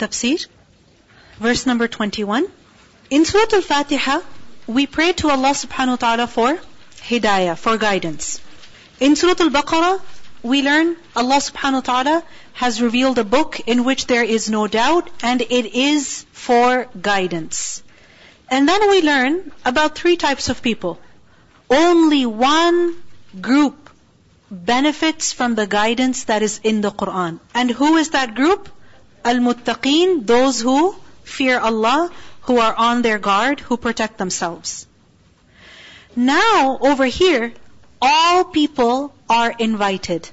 Tafsir, verse number 21. In Surah Al-Fatiha, we pray to Allah subhanahu wa ta'ala for hidayah, for guidance. In Surah Al-Baqarah, we learn Allah subhanahu wa ta'ala has revealed a book in which there is no doubt and it is for guidance. And then we learn about three types of people. Only one group benefits from the guidance that is in the Quran. And who is that group? Al-Muttaqeen, those who fear Allah, who are on their guard, who protect themselves. Now, over here, all people are invited.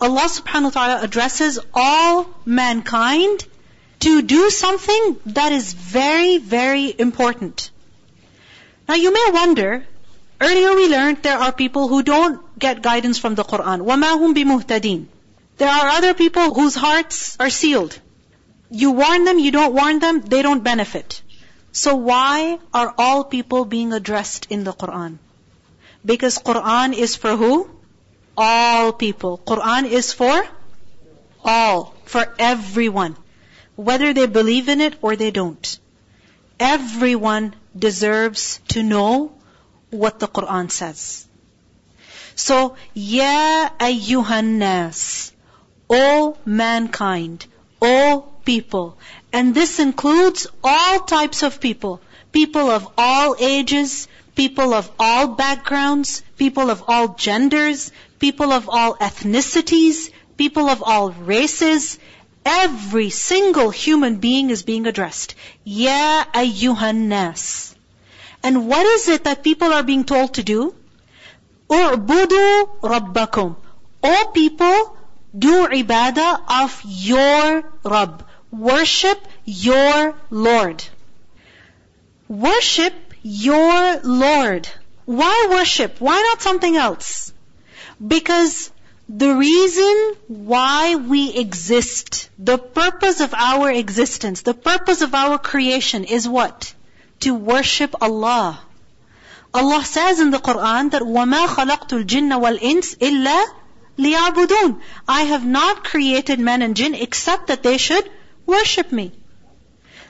Allah subhanahu wa ta'ala addresses all mankind to do something that is very, very important. Now you may wonder, earlier we learned there are people who don't get guidance from the Quran. وَمَا هُمْ بِمُهْتَدِينَ there are other people whose hearts are sealed. You warn them, you don't warn them, they don't benefit. So why are all people being addressed in the Quran? Because Quran is for who? All people. Quran is for all, for everyone. Whether they believe in it or they don't. Everyone deserves to know what the Quran says. So, Ya ayyuhan nas, O mankind, O people. And this includes all types of people. People of all ages, people of all backgrounds, people of all genders, people of all ethnicities, people of all races. Every single human being is being addressed. Ya ayyuhan nas. And what is it that people are being told to do? U'budu rabbakum. O people, do ibadah of your Rabb. Worship your Lord. Worship your Lord. Why worship? Why not something else? Because the reason why we exist, the purpose of our existence, the purpose of our creation is what? To worship Allah. Allah says in the Quran that وَمَا خَلَقْتُ الْجِنَّ وَالْإِنسِ إِلَّا لِيَعْبُدُونَ I have not created men and jinn except that they should worship me.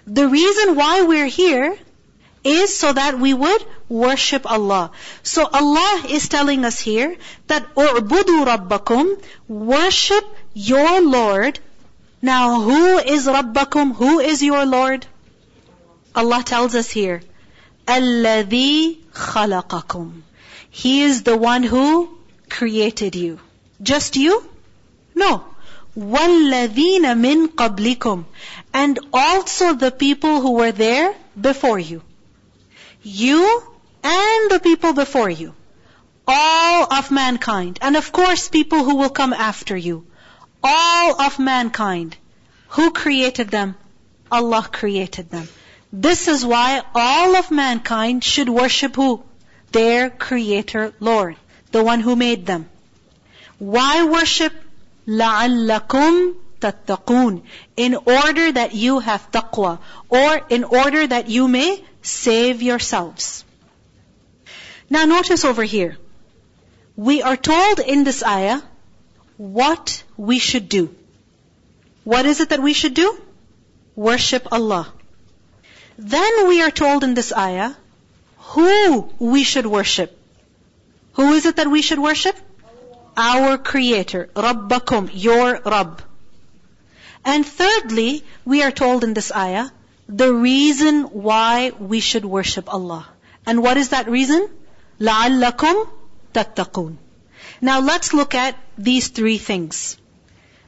The reason why we're here is so that we would worship Allah. So Allah is telling us here that "U'budu Rabbakum, worship your Lord. Now who is Rabbakum? Who is your Lord? Allah tells us here, Alladhi khalaqakum. He is the one who created you. Just you? No. وَالَّذِينَ مِن قَبْلِكُمْ And also the people who were there before you. You and the people before you. All of mankind. And of course people who will come after you. All of mankind. Who created them? Allah created them. This is why all of mankind should worship who? Their Creator Lord. The one who made them. Why worship? لَعَلَّكُمْ تَتَّقُونَ In order that you have taqwa. Or in order that you may save yourselves. Now notice over here. We are told in this ayah what we should do. What is it that we should do? Worship Allah. Then we are told in this ayah who we should worship. Who is it that we should worship? Our Creator, Rabbakum, your Rabb. And thirdly, we are told in this ayah the reason why we should worship Allah. And what is that reason? لَعَلَّكُمْ تَتَّقُونَ Now let's look at these three things.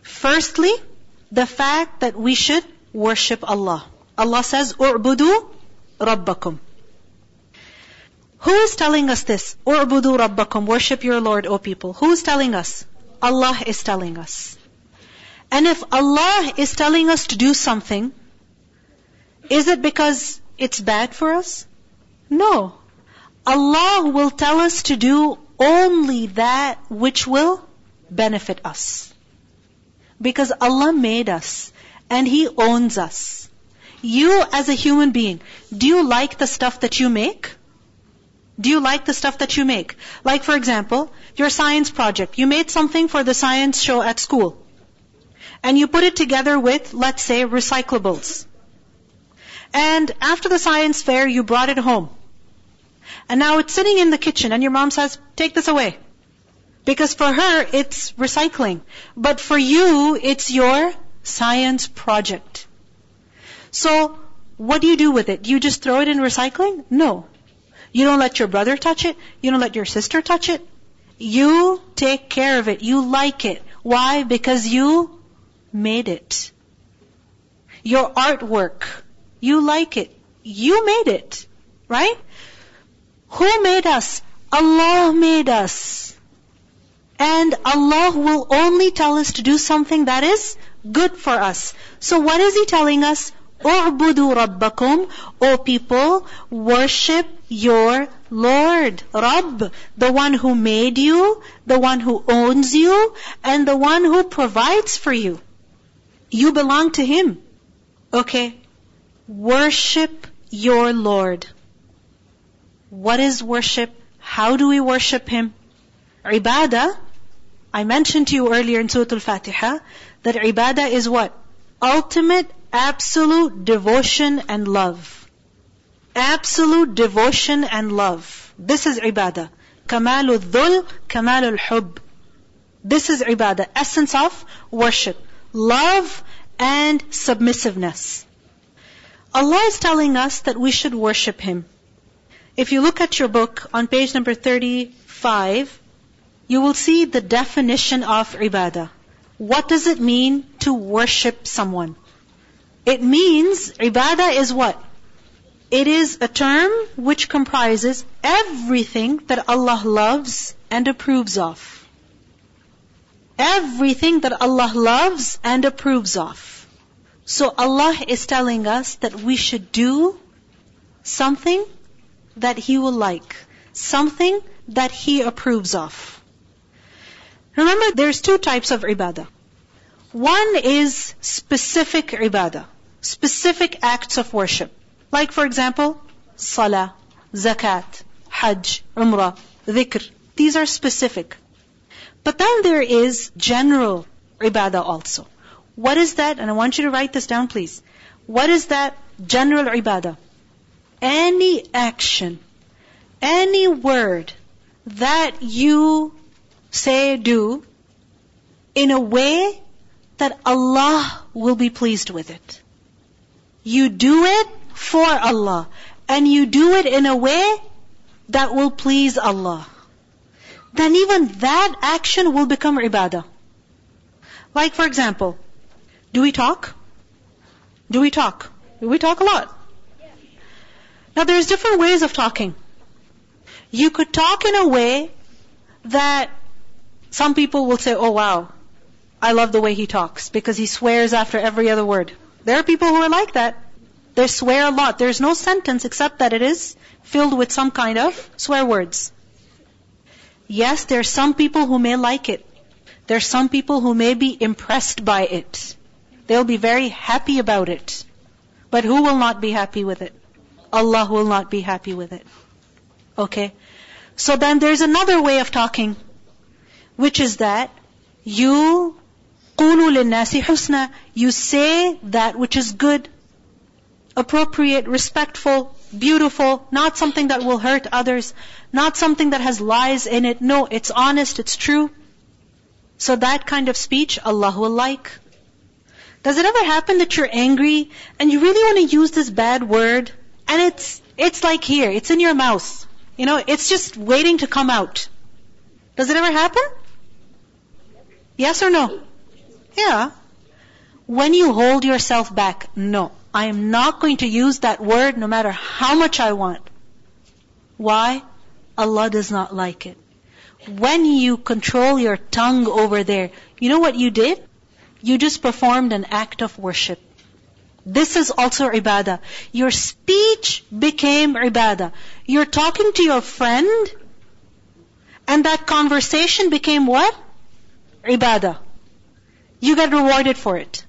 Firstly, the fact that we should worship Allah. Allah says, "U'budu rabbakum." who is telling us this? "U'budu rabbakum." Worship your Lord, O people. Who is telling us? Allah is telling us. And if Allah is telling us to do something, is it because it's bad for us? No. Allah will tell us to do only that which will benefit us. Because Allah made us and He owns us. You as a human being, do you like the stuff that you make? Do you like the stuff that you make? Like for example, your science project. You made something for the science show at school. and you put it together with, let's say, recyclables. And after the science fair, you brought it home. And now it's sitting in the kitchen and your mom says, take this away. Because for her, it's recycling. But for you, it's your science project. So, what do you do with it? Do you just throw it in recycling? No. You don't let your brother touch it. You don't let your sister touch it. You take care of it. You like it. Why? Because you made it. Your artwork. You like it. You made it. Right? Who made us? Allah made us. And Allah will only tell us to do something that is good for us. So what is He telling us? U'budu rabbakum, O people, worship your Lord, Rabb, the one who made you, the one who owns you, and the one who provides for you. You belong to Him. Okay? Worship your Lord. What is worship? How do we worship Him? Ibadah, I mentioned to you earlier in Surah Al-Fatiha, that ibadah is what? Ultimate, absolute devotion and love. Absolute devotion and love. This is ibadah. Kamalul dhul, kamalul hub. This is ibadah, essence of worship. Love and submissiveness. Allah is telling us that we should worship Him. If you look at your book on page number 35, you will see the definition of ibadah. What does it mean to worship someone? It means ibadah is what? It is a term which comprises everything that Allah loves and approves of. Everything that Allah loves and approves of. So Allah is telling us that we should do something that He will like. Something that He approves of. Remember, there's two types of ibadah. One is specific ibadah. Specific acts of worship. Like for example, salah, zakat, hajj, umrah, dhikr. These are specific. But then there is general ibadah also. What is that? And I want you to write this down please. What is that general ibadah? any action, any word that you say, do, in a way that Allah will be pleased with it. You do it for Allah, and you do it in a way that will please Allah. Then even that action will become ibadah. Like for example, do we talk? Do we talk? Do we talk a lot? Now there's different ways of talking. You could talk in a way that some people will say, oh wow, I love the way he talks because he swears after every other word. There are people who are like that. They swear a lot. There's no sentence except that it is filled with some kind of swear words. Yes, there are some people who may like it. There are some people who may be impressed by it. They'll be very happy about it. But who will not be happy with it? Allah will not be happy with it. Okay? So then there's another way of talking, which is that you قُولُوا لِلنَّاسِ حُسْنًا You say that which is good, appropriate, respectful, beautiful, not something that will hurt others, not something that has lies in it. No, it's honest, it's true. So that kind of speech Allah will like. Does it ever happen that you're angry and you really want to use this bad word and it's, it's like here, it's in your mouth. You know, it's just waiting to come out. Does it ever happen? Yes or no? Yeah. When you hold yourself back, no, I am not going to use that word no matter how much I want. Why? Allah does not like it. When you control your tongue over there, you know what you did? You just performed an act of worship. This is also ibadah. Your speech became ibadah. You're talking to your friend, and that conversation became what? Ibadah. You get rewarded for it.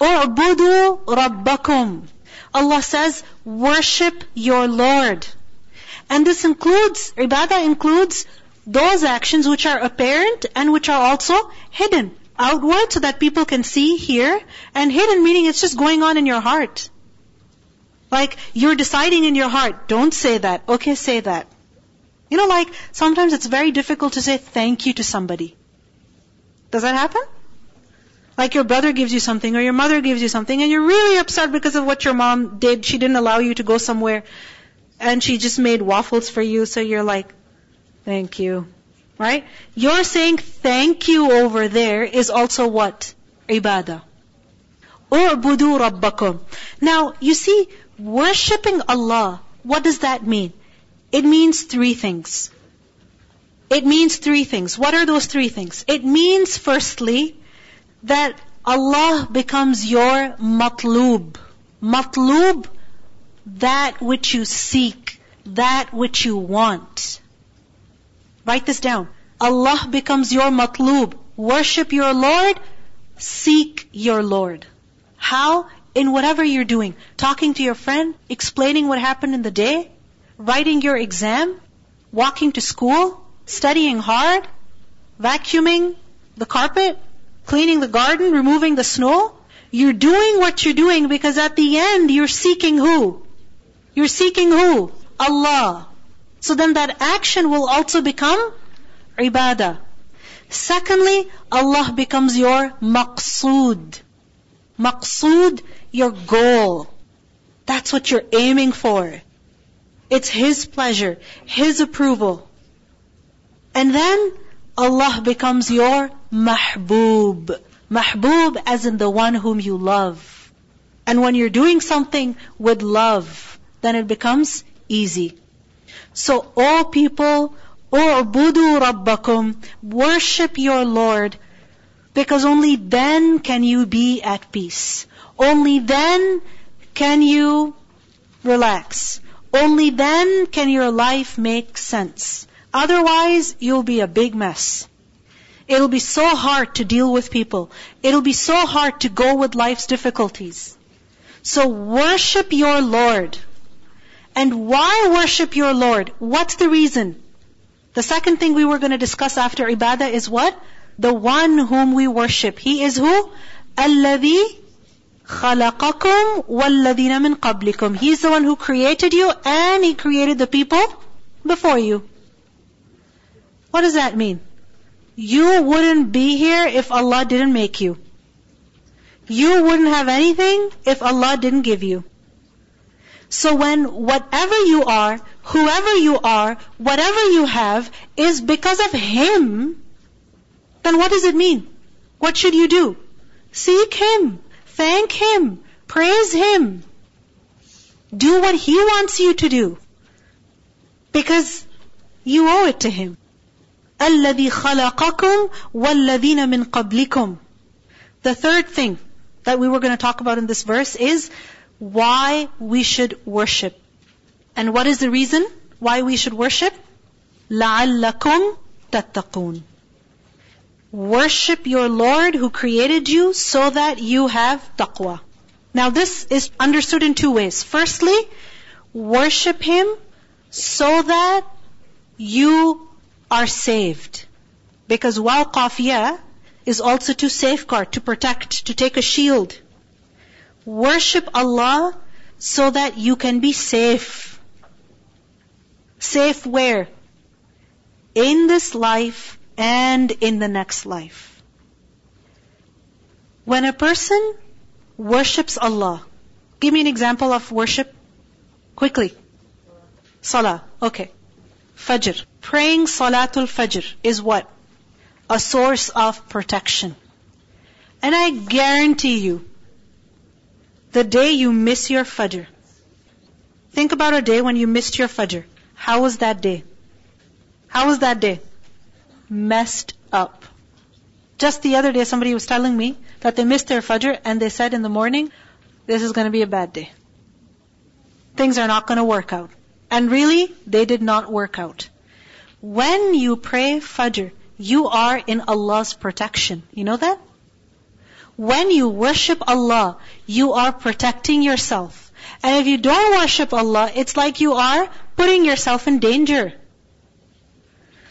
U'budu rabbakum. Allah says, worship your Lord. And this includes, ibadah includes those actions which are apparent and which are also hidden. outward so that people can see, hear, and hidden meaning it's just going on in your heart. Like, you're deciding in your heart, don't say that. Okay, say that. You know, like, sometimes it's very difficult to say thank you to somebody. Does that happen? Like your brother gives you something or your mother gives you something and you're really upset because of what your mom did. She didn't allow you to go somewhere and she just made waffles for you. So you're like, thank you. Right? You're saying thank you over there is also what? Ibadah. U'budu rabbakum. Now, you see, worshipping Allah, what does that mean? It means three things. It means three things. What are those three things? It means firstly, that Allah becomes your matlub. Matlub, that which you seek, that which you want. Write this down. Allah becomes your matlub. Worship your Lord, seek your Lord. How? In whatever you're doing. Talking to your friend, explaining what happened in the day, writing your exam, walking to school, studying hard, vacuuming the carpet, cleaning the garden, removing the snow. You're doing what you're doing because at the end you're seeking who? You're seeking who? Allah. So then that action will also become ibadah. Secondly, Allah becomes your maqsood. Maqsood, your goal. That's what you're aiming for. It's His pleasure, His approval. And then Allah becomes your mahbub. Mahbub as in the one whom you love. And when you're doing something with love, then it becomes easy. So all people, u'budu rabbakum, worship your Lord, because only then can you be at peace. Only then can you relax. Only then can your life make sense. Otherwise, you'll be a big mess. It'll be so hard to deal with people. It'll be so hard to go with life's difficulties. So worship your Lord. And why worship your Lord? What's the reason? The second thing we were going to discuss after ibadah is what? The one whom we worship. He is who? الذي خلقكم والذين من قبلكم. He's the one who created you and He created the people before you. What does that mean? You wouldn't be here if Allah didn't make you. You wouldn't have anything if Allah didn't give you. So when whatever you are, whoever you are, whatever you have is because of Him, then what does it mean? What should you do? Seek Him. Thank Him. Praise Him. Do what He wants you to do. Because you owe it to Him. الذي خلقكم والذين من قبلكم. The third thing that we were going to talk about in this verse is why we should worship. And what is the reason why we should worship? لَعَلَّكُمْ تَتَّقُونَ Worship your Lord who created you so that you have taqwa. Now this is understood in two ways. Firstly, worship Him so that you are saved. Because wiqayah is also to safeguard, to protect, to take a shield. Worship Allah so that you can be safe. Safe where? In this life and in the next life. When a person worships Allah, give me an example of worship quickly. Salah. Okay. Fajr. Praying Salatul Fajr is what? A source of protection. And I guarantee you, the day you miss your Fajr, think about a day when you missed your Fajr. How was that day? How was that day? Messed up. Just the other day somebody was telling me that they missed their Fajr and they said in the morning, this is going to be a bad day. Things are not going to work out. And really, they did not work out. When you pray Fajr, you are in Allah's protection. You know that? When you worship Allah, you are protecting yourself. And if you don't worship Allah, it's like you are putting yourself in danger.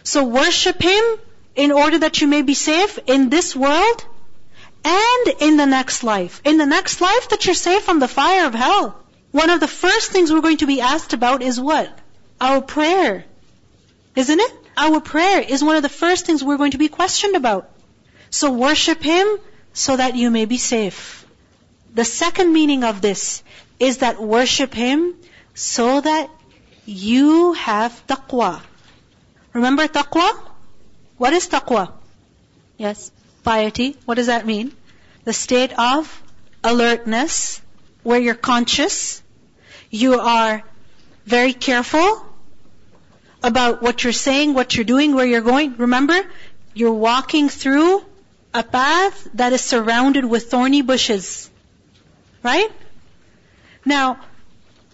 So worship Him in order that you may be safe in this world and in the next life. In the next life that you're safe from the fire of hell. One of the first things we're going to be asked about is what? Our prayer. Isn't it? Our prayer is one of the first things we're going to be questioned about. So worship Him so that you may be safe. The second meaning of this is that worship Him so that you have taqwa. Remember taqwa? What is taqwa? Yes. Piety. What does that mean? The state of alertness, where you're conscious, you are very careful about what you're saying, what you're doing, where you're going. Remember, you're walking through a path that is surrounded with thorny bushes. Right? Now,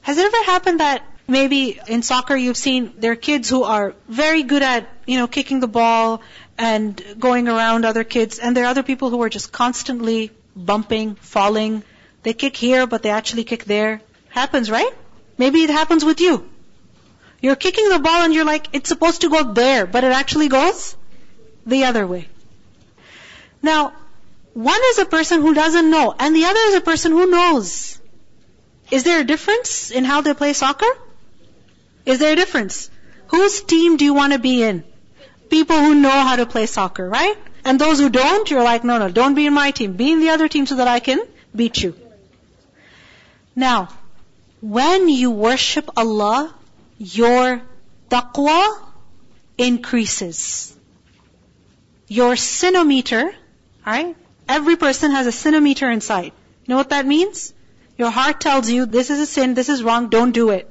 has it ever happened that maybe in soccer you've seen there are kids who are very good at, you know, kicking the ball and going around other kids, and there are other people who are just constantly bumping, falling. They kick here, but they actually kick there. Happens, right? Maybe it happens with you. You're kicking the ball and you're like, it's supposed to go there, but it actually goes the other way. Now, one is a person who doesn't know, and the other is a person who knows. Is there a difference in how they play soccer? Is there a difference? Whose team do you want to be in? People who know how to play soccer, right? And those who don't, you're like, no, no, don't be in my team. Be in the other team so that I can beat you. Now, when you worship Allah, your taqwa increases. Your sinometer, alright? Every person has a sinometer inside. You know what that means? Your heart tells you, this is a sin, this is wrong, don't do it.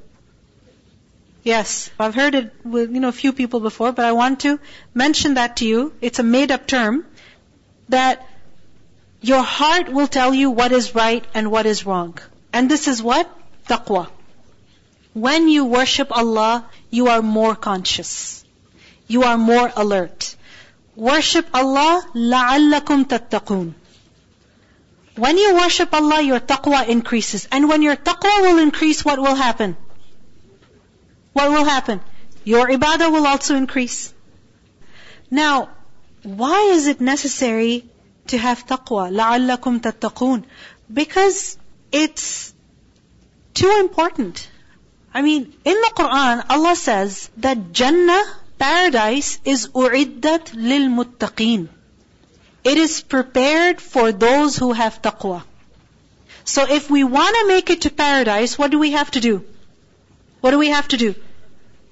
Yes, I've heard it with, you know, a few people before, but I want to mention that to you. It's a made up term that your heart will tell you what is right and what is wrong. And this is what? Taqwa. When you worship Allah, you are more conscious. You are more alert. Worship Allah, لَعَلَّكُمْ تَتَّقُونَ. When you worship Allah, your taqwa increases. And when your taqwa will increase, what will happen? What will happen? Your ibadah will also increase. Now, why is it necessary to have taqwa? لَعَلَّكُمْ تَتَّقُونَ Because it's too important. I mean, in the Quran, Allah says that Jannah, paradise, is u'iddat lil muttaqeen. It is prepared for those who have taqwa. So if we want to make it to paradise, what do we have to do? What do we have to do?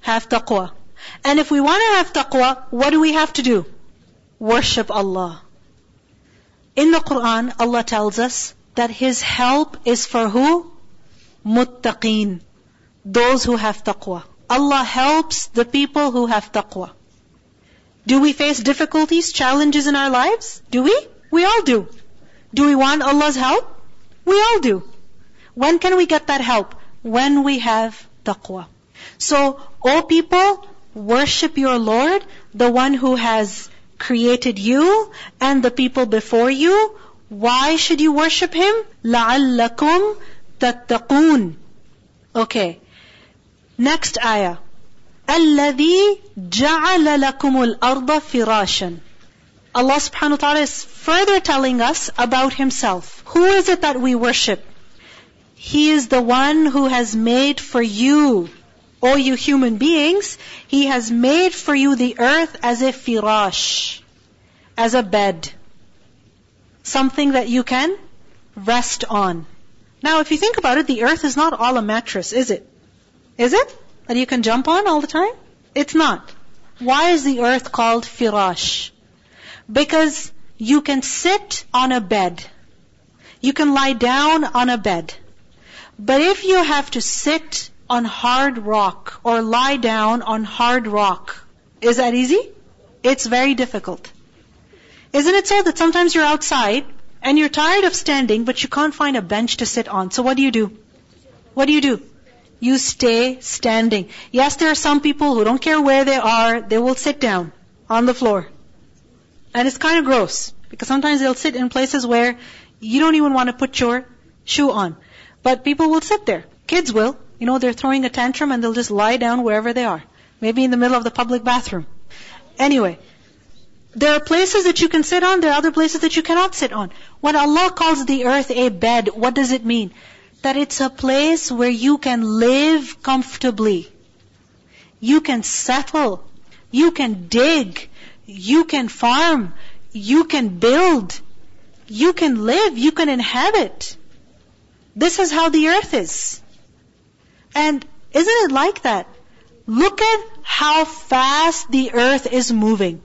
Have taqwa. And if we want to have taqwa, what do we have to do? Worship Allah. In the Quran, Allah tells us that His help is for who? Muttaqeen. Those who have taqwa. Allah helps the people who have taqwa. Do we face difficulties, challenges in our lives? Do we? We all do. Do we want Allah's help? We all do. When can we get that help? When we have taqwa. So, O people, worship your Lord, the one who has created you and the people before you. Why should you worship Him? لَعَلَّكُمْ تَتَّقُونَ Okay. Next ayah. الذي جعل لكم الأرض فراشا Allah subhanahu wa ta'ala is further telling us about Himself. Who is it that we worship? He is the one who has made for you, O you human beings, He has made for you the earth as a firash, as a bed. Something that you can rest on. Now if you think about it, the earth is not all a mattress, is it? Is it? That you can jump on all the time? It's not. Why is the earth called firash? Because you can sit on a bed. You can lie down on a bed. But if you have to sit on hard rock or lie down on hard rock, is that easy? It's very difficult. Isn't it so that sometimes you're outside and you're tired of standing but you can't find a bench to sit on? So what do you do? What do you do? You stay standing. Yes, there are some people who don't care where they are, they will sit down on the floor. And it's kind of gross because sometimes they'll sit in places where you don't even want to put your shoe on. But people will sit there. Kids will. You know, they're throwing a tantrum and they'll just lie down wherever they are. Maybe in the middle of the public bathroom. Anyway, There are places that you can sit on, there are other places that you cannot sit on. When Allah calls the earth a bed, what does it mean? That it's a place where you can live comfortably. You can settle. You can dig. You can farm. You can build. You can live. You can inhabit. This is how the earth is. And isn't it like that? Look at how fast the earth is moving.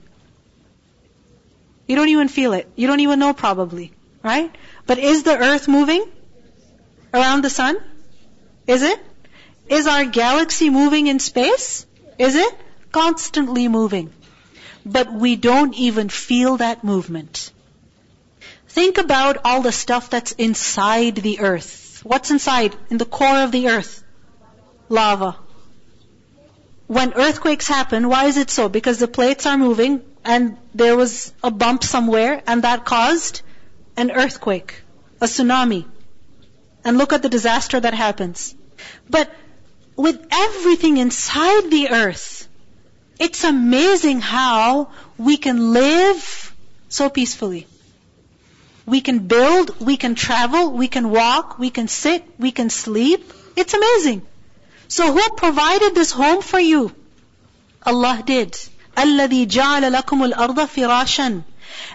You don't even feel it. You don't even know probably. Right? But is the earth moving? Around the sun? Is it? Is our galaxy moving in space? Is it? Constantly moving. But we don't even feel that movement. Think about all the stuff that's inside the earth. What's inside? In the core of the earth? Lava. When earthquakes happen, why is it so? Because the plates are moving and there was a bump somewhere and that caused an earthquake, a tsunami. And look at the disaster that happens. But with everything inside the earth, it's amazing how we can live so peacefully. We can build, we can travel, we can walk, we can sit, we can sleep. It's amazing. So who provided this home for you? Allah did. الذي جعل لكم الأرض فراشا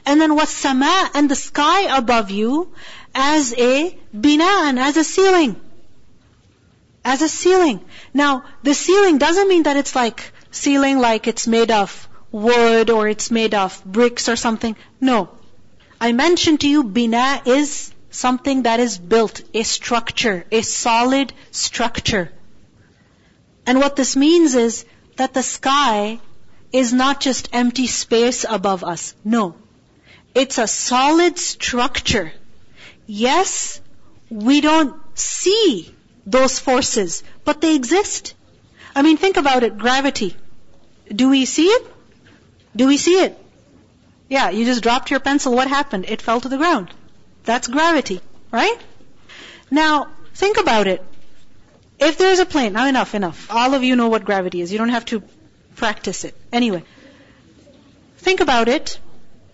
and then sama and the sky above you as a bina'an, as a ceiling. As a ceiling. Now, the ceiling doesn't mean that it's like ceiling like it's made of wood or it's made of bricks or something. No. I mentioned to you bina is something that is built, a structure, a solid structure. And what this means is that the sky is not just empty space above us. No. It's a solid structure. Yes, we don't see those forces, but they exist. I mean, think about it, gravity. Do we see it? Do we see it? Yeah, you just dropped your pencil, what happened? It fell to the ground. That's gravity, right? Now, think about it. If there's a plane, now enough, enough. All of you know what gravity is. You don't have to practice it. Anyway, think about it.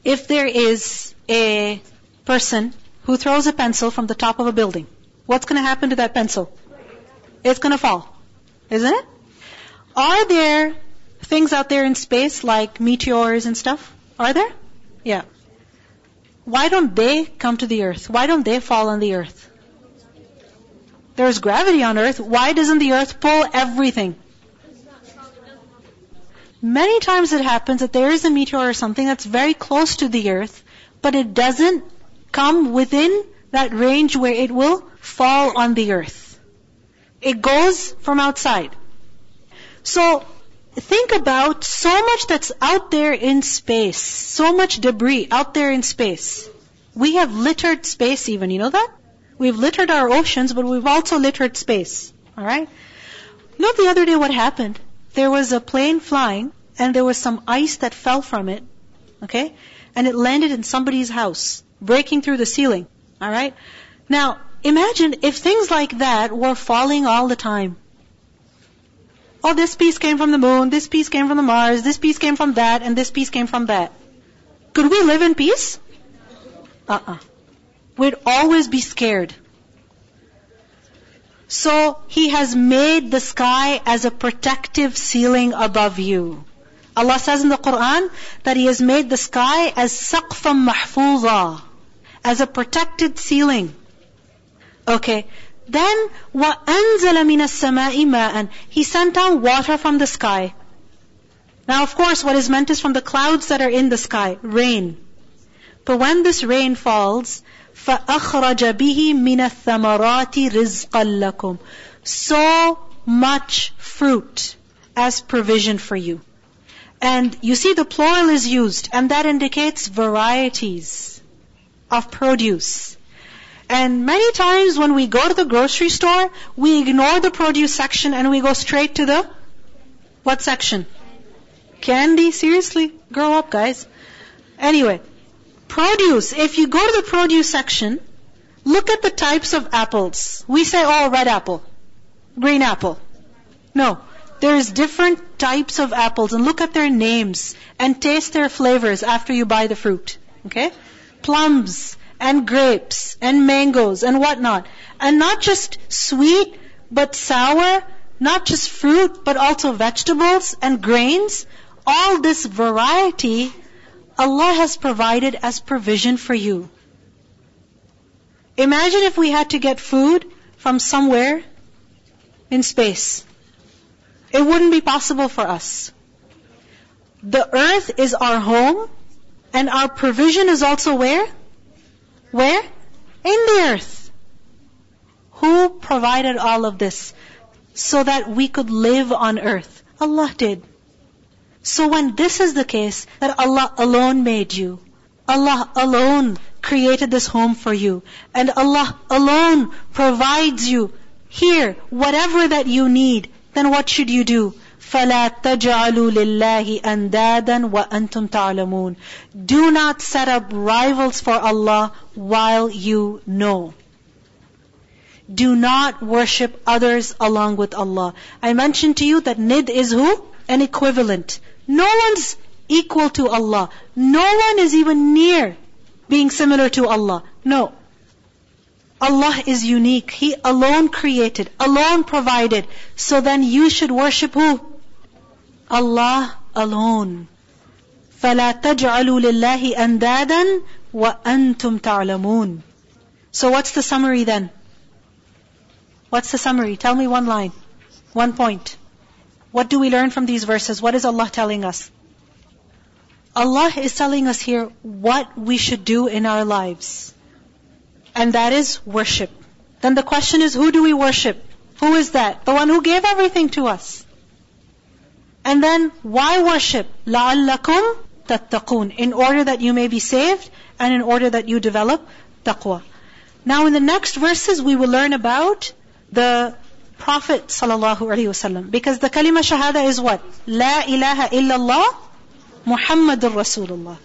If there is a person who throws a pencil from the top of a building, what's going to happen to that pencil? It's going to fall. Isn't it? Are there things out there in space like meteors and stuff? Are there? Yeah. Why don't they come to the earth? Why don't they fall on the earth? There's gravity on earth. Why doesn't the earth pull everything? Many times it happens that there is a meteor or something that's very close to the earth, but it doesn't come within that range where it will fall on the earth. It goes from outside. So, think about so much that's out there in space. So much debris out there in space. We have littered space even, you know that? We've littered our oceans, but we've also littered space. Alright? You know the other day what happened? There was a plane flying and there was some ice that fell from it. Okay? And it landed in somebody's house, breaking through the ceiling. Alright? Now, imagine if things like that were falling all the time. Oh, this piece came from the moon, this piece came from the Mars, this piece came from that, and this piece came from that. Could we live in peace? Uh-uh. We'd always be scared. So He has made the sky as a protective ceiling above you. Allah says in the Quran that He has made the sky as saqfam mahfuza, as a protected ceiling. Okay. Then, وَأَنزَلَ مِنَ السَّمَاءِ مَاءً He sent down water from the sky. Now of course what is meant is from the clouds that are in the sky, rain. But when this rain falls, فَأَخْرَجَ بِهِ مِنَ الثَّمَرَاتِ رِزْقًا لَكُمْ So much fruit as provision for you. And you see the plural is used, and that indicates varieties of produce. And many times when we go to the grocery store, we ignore the produce section and we go straight to the what section? Candy? Seriously? Grow up, guys. Anyway, Produce. If you go to the produce section, look at the types of apples. We say, oh, red apple, green apple. No. There's different types of apples and look at their names and taste their flavors after you buy the fruit. Okay? Plums and grapes and mangoes and whatnot. And not just sweet, but sour, not just fruit, but also vegetables and grains. All this variety Allah has provided as provision for you. Imagine if we had to get food from somewhere in space. It wouldn't be possible for us. The earth is our home and our provision is also where? Where? In the earth. Who provided all of this? So that we could live on earth. Allah did. So when this is the case, that Allah alone made you, Allah alone created this home for you, and Allah alone provides you here, whatever that you need, then what should you do? فَلَا تَجْعَلُوا لِلَّهِ أَنْدَادًا وَأَنْتُمْ تَعْلَمُونَ Do not set up rivals for Allah while you know. Do not worship others along with Allah. I mentioned to you that nid is who? An equivalent. No one's equal to Allah. No one is even near being similar to Allah. No. Allah is unique. He alone created, alone provided. So then you should worship who? Allah alone. فَلَا تَجْعَلُوا لِلَّهِ أَنْدَادًا وَأَنْتُمْ تَعْلَمُونَ So what's the summary then? What's the summary? Tell me one line. One point. What do we learn from these verses? What is Allah telling us? Allah is telling us here what we should do in our lives. And that is worship. Then the question is, who do we worship? Who is that? The one who gave everything to us. And then, why worship? لَعَلَّكُمْ تَتَّقُونَ In order that you may be saved and in order that you develop taqwa. Now in the next verses we will learn about the Prophet sallallahu Because the kalima shahada is what? La ilaha illallah Muhammadur Rasulullah.